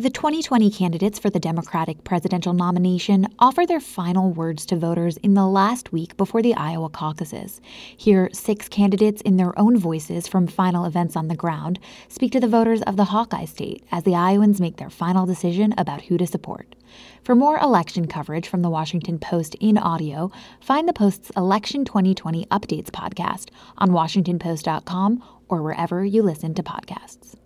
The 2020 candidates for the Democratic presidential nomination offer their final words to voters in the last week before the Iowa caucuses. Here, six candidates in their own voices from final events on the ground speak to the voters of the Hawkeye State as the Iowans make their final decision about who to support. For more election coverage from the Washington Post in audio, find the Post's Election 2020 Updates podcast on WashingtonPost.com or wherever you listen to podcasts.